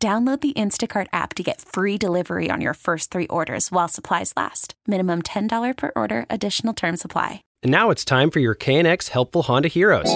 Download the Instacart app to get free delivery on your first three orders while supplies last. Minimum $10 per order, additional term supply. And now it's time for your KNX Helpful Honda Heroes.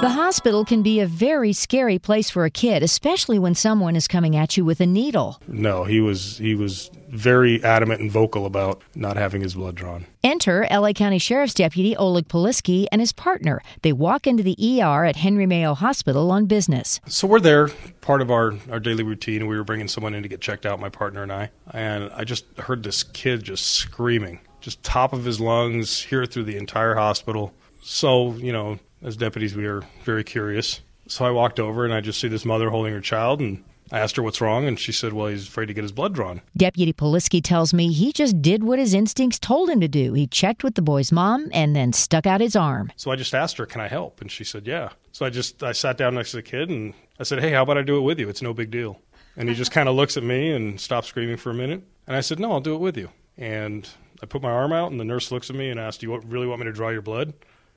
The hospital can be a very scary place for a kid, especially when someone is coming at you with a needle. No, he was he was very adamant and vocal about not having his blood drawn. Enter LA County Sheriff's Deputy Oleg Polissky and his partner. They walk into the ER at Henry Mayo Hospital on business. So we're there, part of our, our daily routine. We were bringing someone in to get checked out, my partner and I. And I just heard this kid just screaming, just top of his lungs, hear it through the entire hospital. So, you know, as deputies, we were very curious. So I walked over and I just see this mother holding her child and I asked her what's wrong, and she said, Well, he's afraid to get his blood drawn. Deputy Polissky tells me he just did what his instincts told him to do. He checked with the boy's mom and then stuck out his arm. So I just asked her, Can I help? And she said, Yeah. So I just I sat down next to the kid and I said, Hey, how about I do it with you? It's no big deal. And he just kind of looks at me and stops screaming for a minute. And I said, No, I'll do it with you. And I put my arm out, and the nurse looks at me and asked, Do you really want me to draw your blood?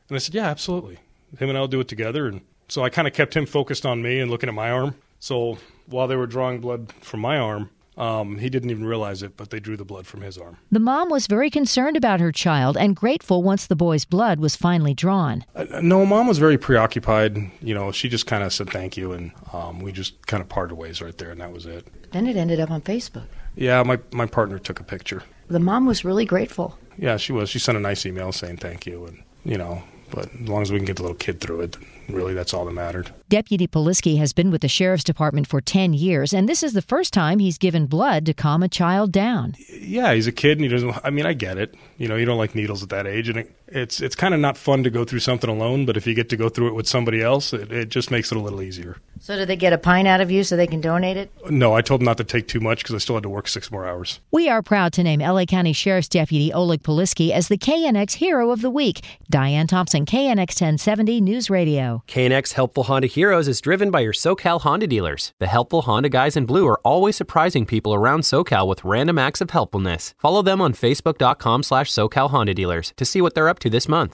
And I said, Yeah, absolutely. Him and I'll do it together. And so I kind of kept him focused on me and looking at my arm. So while they were drawing blood from my arm, um, he didn't even realize it, but they drew the blood from his arm. The mom was very concerned about her child and grateful once the boy's blood was finally drawn. Uh, no, mom was very preoccupied. You know, she just kind of said thank you, and um, we just kind of parted ways right there, and that was it. Then it ended up on Facebook. Yeah, my, my partner took a picture. The mom was really grateful. Yeah, she was. She sent a nice email saying thank you, and, you know, but as long as we can get the little kid through it, really that's all that mattered. Deputy Polissky has been with the sheriff's department for 10 years, and this is the first time he's given blood to calm a child down. Yeah, he's a kid, and he doesn't. I mean, I get it. You know, you don't like needles at that age, and it, it's it's kind of not fun to go through something alone. But if you get to go through it with somebody else, it, it just makes it a little easier. So, did they get a pint out of you so they can donate it? No, I told them not to take too much because I still had to work six more hours. We are proud to name LA County Sheriff's Deputy Oleg Polissky as the KNX Hero of the Week. Diane Thompson, KNX 1070 News Radio. KNX Helpful Honda Heroes is driven by your SoCal Honda dealers. The helpful Honda guys in blue are always surprising people around SoCal with random acts of helpfulness. Follow them on Facebook.com slash SoCal Honda dealers to see what they're up to this month.